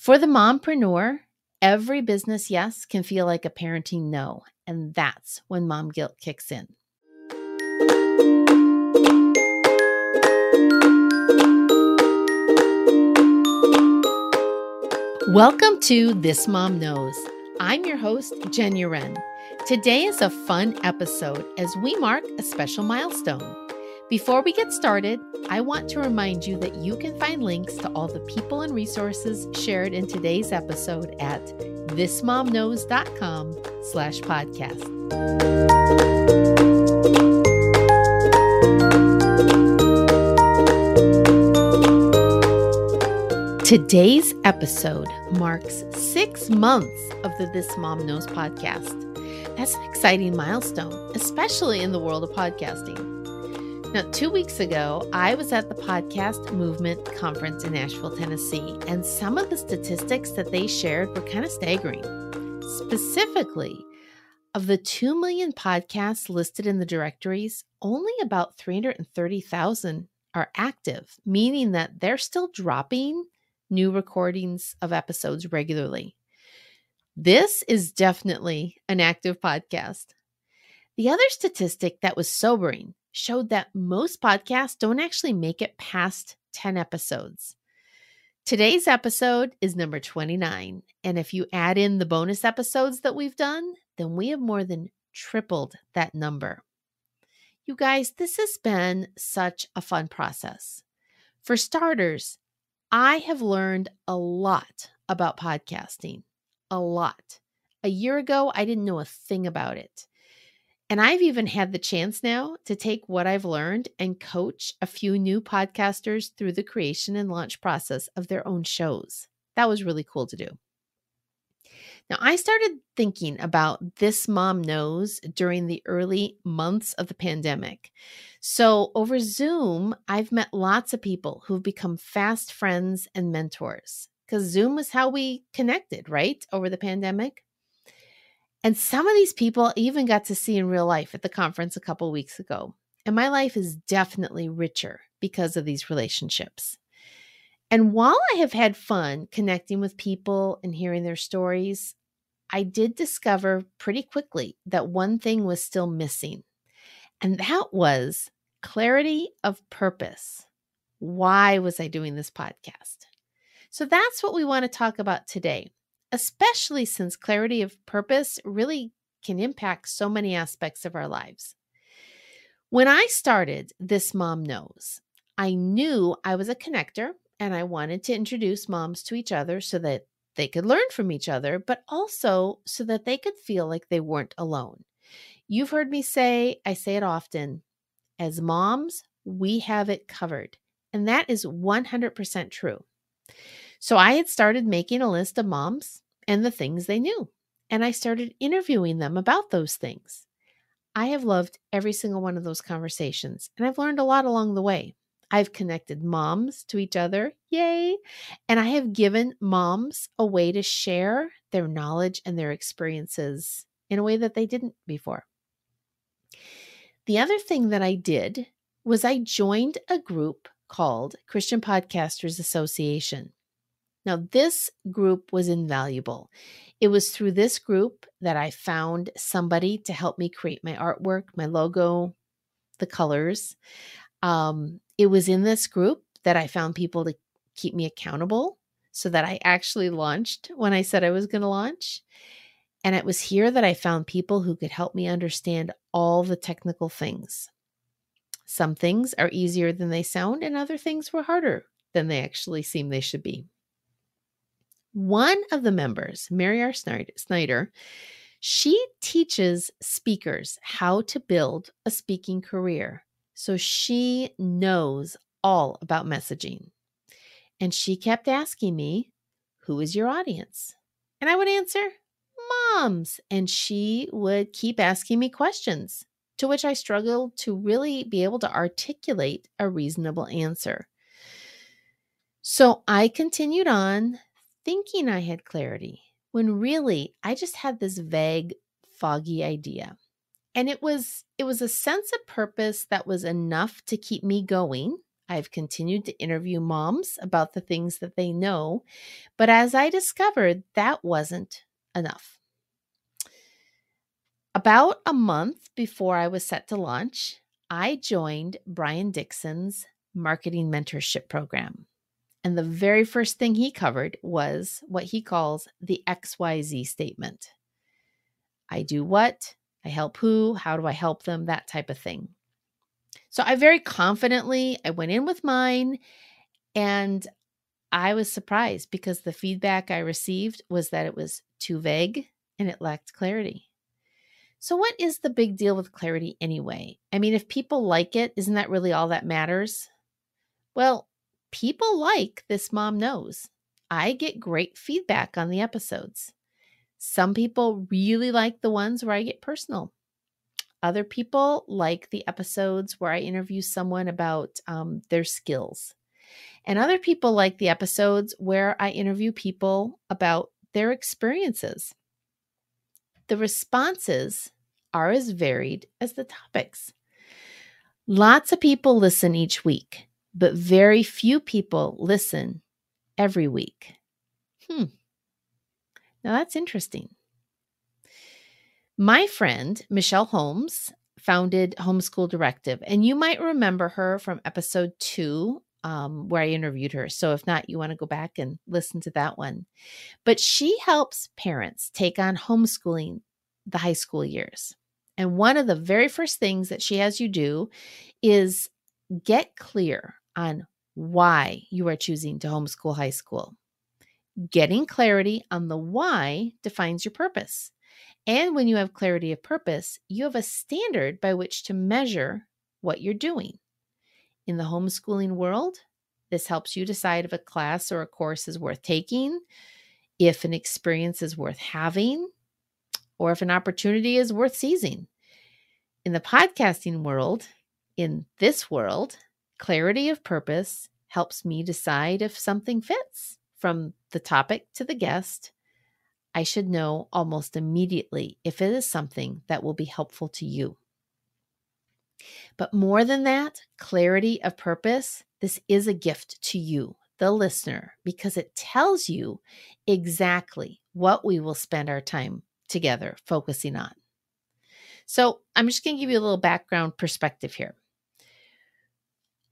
For the mompreneur, every business yes can feel like a parenting no, and that's when mom guilt kicks in. Welcome to This Mom Knows. I'm your host, Jen Uren. Today is a fun episode as we mark a special milestone. Before we get started, I want to remind you that you can find links to all the people and resources shared in today's episode at thismomknows.com slash podcast. Today's episode marks six months of the This Mom Knows podcast. That's an exciting milestone, especially in the world of podcasting. Now, two weeks ago, I was at the Podcast Movement Conference in Nashville, Tennessee, and some of the statistics that they shared were kind of staggering. Specifically, of the 2 million podcasts listed in the directories, only about 330,000 are active, meaning that they're still dropping new recordings of episodes regularly. This is definitely an active podcast. The other statistic that was sobering showed that most podcasts don't actually make it past 10 episodes. Today's episode is number 29. And if you add in the bonus episodes that we've done, then we have more than tripled that number. You guys, this has been such a fun process. For starters, I have learned a lot about podcasting. A lot. A year ago, I didn't know a thing about it. And I've even had the chance now to take what I've learned and coach a few new podcasters through the creation and launch process of their own shows. That was really cool to do. Now, I started thinking about This Mom Knows during the early months of the pandemic. So, over Zoom, I've met lots of people who've become fast friends and mentors because Zoom was how we connected, right? Over the pandemic. And some of these people even got to see in real life at the conference a couple weeks ago. And my life is definitely richer because of these relationships. And while I have had fun connecting with people and hearing their stories, I did discover pretty quickly that one thing was still missing. And that was clarity of purpose. Why was I doing this podcast? So that's what we want to talk about today especially since clarity of purpose really can impact so many aspects of our lives. When I started This Mom Knows, I knew I was a connector and I wanted to introduce moms to each other so that they could learn from each other, but also so that they could feel like they weren't alone. You've heard me say, I say it often, as moms, we have it covered. And that is 100% true. So I had started making a list of moms and the things they knew, and I started interviewing them about those things. I have loved every single one of those conversations, and I've learned a lot along the way. I've connected moms to each other, yay! And I have given moms a way to share their knowledge and their experiences in a way that they didn't before. The other thing that I did was I joined a group called Christian Podcasters Association. Now, this group was invaluable. It was through this group that I found somebody to help me create my artwork, my logo, the colors. Um, it was in this group that I found people to keep me accountable so that I actually launched when I said I was going to launch. And it was here that I found people who could help me understand all the technical things. Some things are easier than they sound, and other things were harder than they actually seem they should be. One of the members, Mary R. Snyder, she teaches speakers how to build a speaking career. So she knows all about messaging. And she kept asking me, Who is your audience? And I would answer, Moms. And she would keep asking me questions, to which I struggled to really be able to articulate a reasonable answer. So I continued on thinking I had clarity when really I just had this vague, foggy idea. And it was it was a sense of purpose that was enough to keep me going. I've continued to interview moms about the things that they know, but as I discovered, that wasn't enough. About a month before I was set to launch, I joined Brian Dixon's marketing mentorship program. And the very first thing he covered was what he calls the XYZ statement I do what, I help who, how do I help them, that type of thing. So I very confidently I went in with mine and I was surprised because the feedback I received was that it was too vague and it lacked clarity. So, what is the big deal with clarity anyway? I mean, if people like it, isn't that really all that matters? Well, people like This Mom Knows. I get great feedback on the episodes. Some people really like the ones where I get personal. Other people like the episodes where I interview someone about um, their skills. And other people like the episodes where I interview people about their experiences. The responses are as varied as the topics. Lots of people listen each week but very few people listen every week. Hmm. Now that's interesting. My friend, Michelle Holmes, founded Homeschool Directive, and you might remember her from episode two, um, where I interviewed her. So if not, you want to go back and listen to that one. But she helps parents take on homeschooling the high school years. And one of the very first things that she has you do is get clear on why you are choosing to homeschool high school. Getting clarity on the why defines your purpose. And when you have clarity of purpose, you have a standard by which to measure what you're doing. In the homeschooling world, this helps you decide if a class or a course is worth taking, if an experience is worth having, or if an opportunity is worth seizing. In the podcasting world, in this world, Clarity of purpose helps me decide if something fits from the topic to the guest. I should know almost immediately if it is something that will be helpful to you. But more than that, clarity of purpose, this is a gift to you, the listener, because it tells you exactly what we will spend our time together focusing on. So, I'm just going to give you a little background perspective here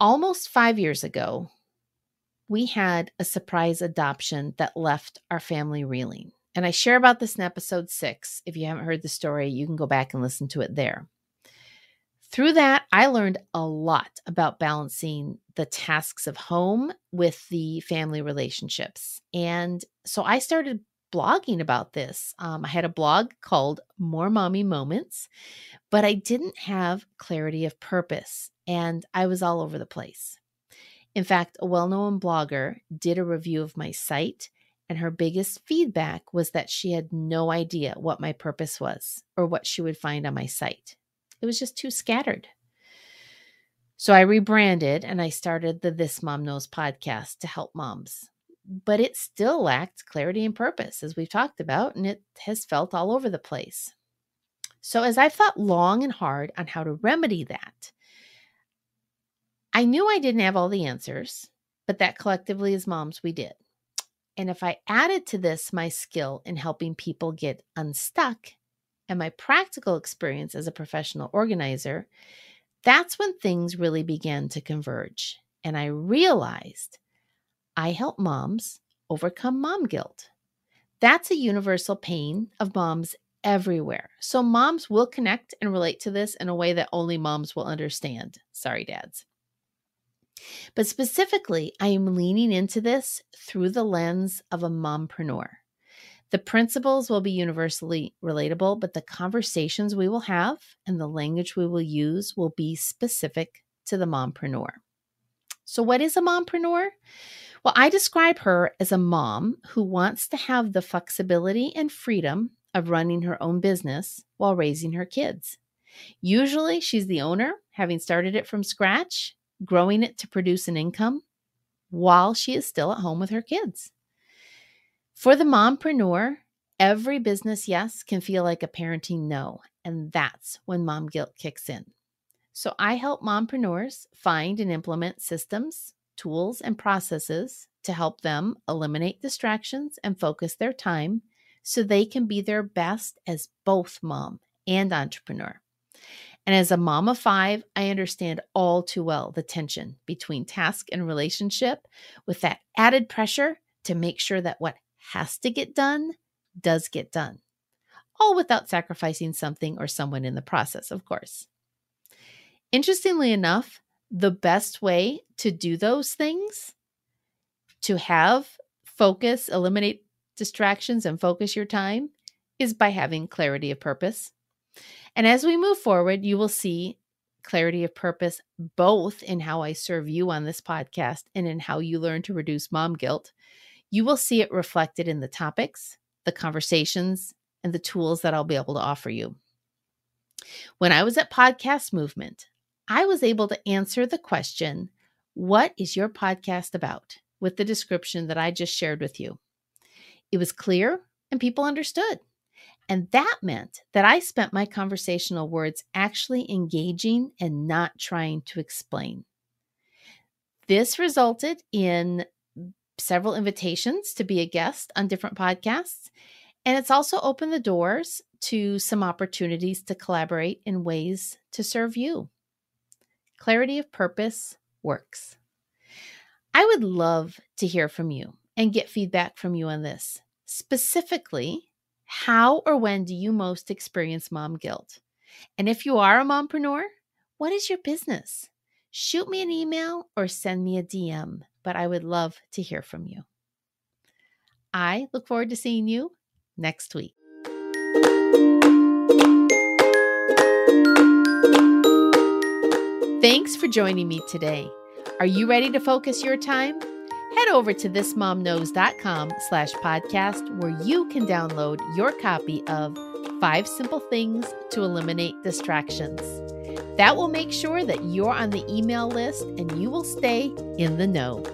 almost five years ago, we had a surprise adoption that left our family reeling. And I share about this in episode six. If you haven't heard the story, you can go back and listen to it there. Through that, I learned a lot about balancing the tasks of home with the family relationships. And so I started blogging about this. Um, I had a blog called More Mommy Moments, but I didn't have clarity of purpose and I was all over the place. In fact, a well known blogger did a review of my site, and her biggest feedback was that she had no idea what my purpose was or what she would find on my site. It was just too scattered. So I rebranded and I started the This Mom Knows podcast to help moms. But it still lacked clarity and purpose, as we've talked about, and it has felt all over the place. So, as I've thought long and hard on how to remedy that, I knew I didn't have all the answers, but that collectively as moms, we did. And if I added to this my skill in helping people get unstuck and my practical experience as a professional organizer, that's when things really began to converge. And I realized I help moms overcome mom guilt. That's a universal pain of moms everywhere. So moms will connect and relate to this in a way that only moms will understand. Sorry, dads. But specifically, I am leaning into this through the lens of a mompreneur. The principles will be universally relatable, but the conversations we will have and the language we will use will be specific to the mompreneur. So, what is a mompreneur? Well, I describe her as a mom who wants to have the flexibility and freedom of running her own business while raising her kids. Usually, she's the owner, having started it from scratch, growing it to produce an income while she is still at home with her kids. For the mompreneur, every business yes can feel like a parenting no, and that's when mom guilt kicks in. So I help mompreneurs find and implement systems, tools, and processes to help them eliminate distractions and focus their time so they can be their best as both mom and entrepreneur. And as a mom of five, I understand all too well the tension between task and relationship with that added pressure to make sure that what has to get done does get done, all without sacrificing something or someone in the process, of course. Interestingly enough, the best way to do those things, to have focus, eliminate distractions, and focus your time, is by having clarity of purpose. And as we move forward, you will see clarity of purpose both in how I serve you on this podcast and in how you learn to reduce mom guilt. You will see it reflected in the topics, the conversations, and the tools that I'll be able to offer you. When I was at Podcast Movement, I was able to answer the question, What is your podcast about? with the description that I just shared with you. It was clear and people understood. And that meant that I spent my conversational words actually engaging and not trying to explain. This resulted in several invitations to be a guest on different podcasts. And it's also opened the doors to some opportunities to collaborate in ways to serve you. Clarity of purpose works. I would love to hear from you and get feedback from you on this. Specifically, how or when do you most experience mom guilt? And if you are a mompreneur, what is your business? Shoot me an email or send me a DM, but I would love to hear from you. I look forward to seeing you next week. Thanks for joining me today. Are you ready to focus your time? Head over to thismomknows.com slash podcast where you can download your copy of Five Simple Things to Eliminate Distractions. That will make sure that you're on the email list and you will stay in the know.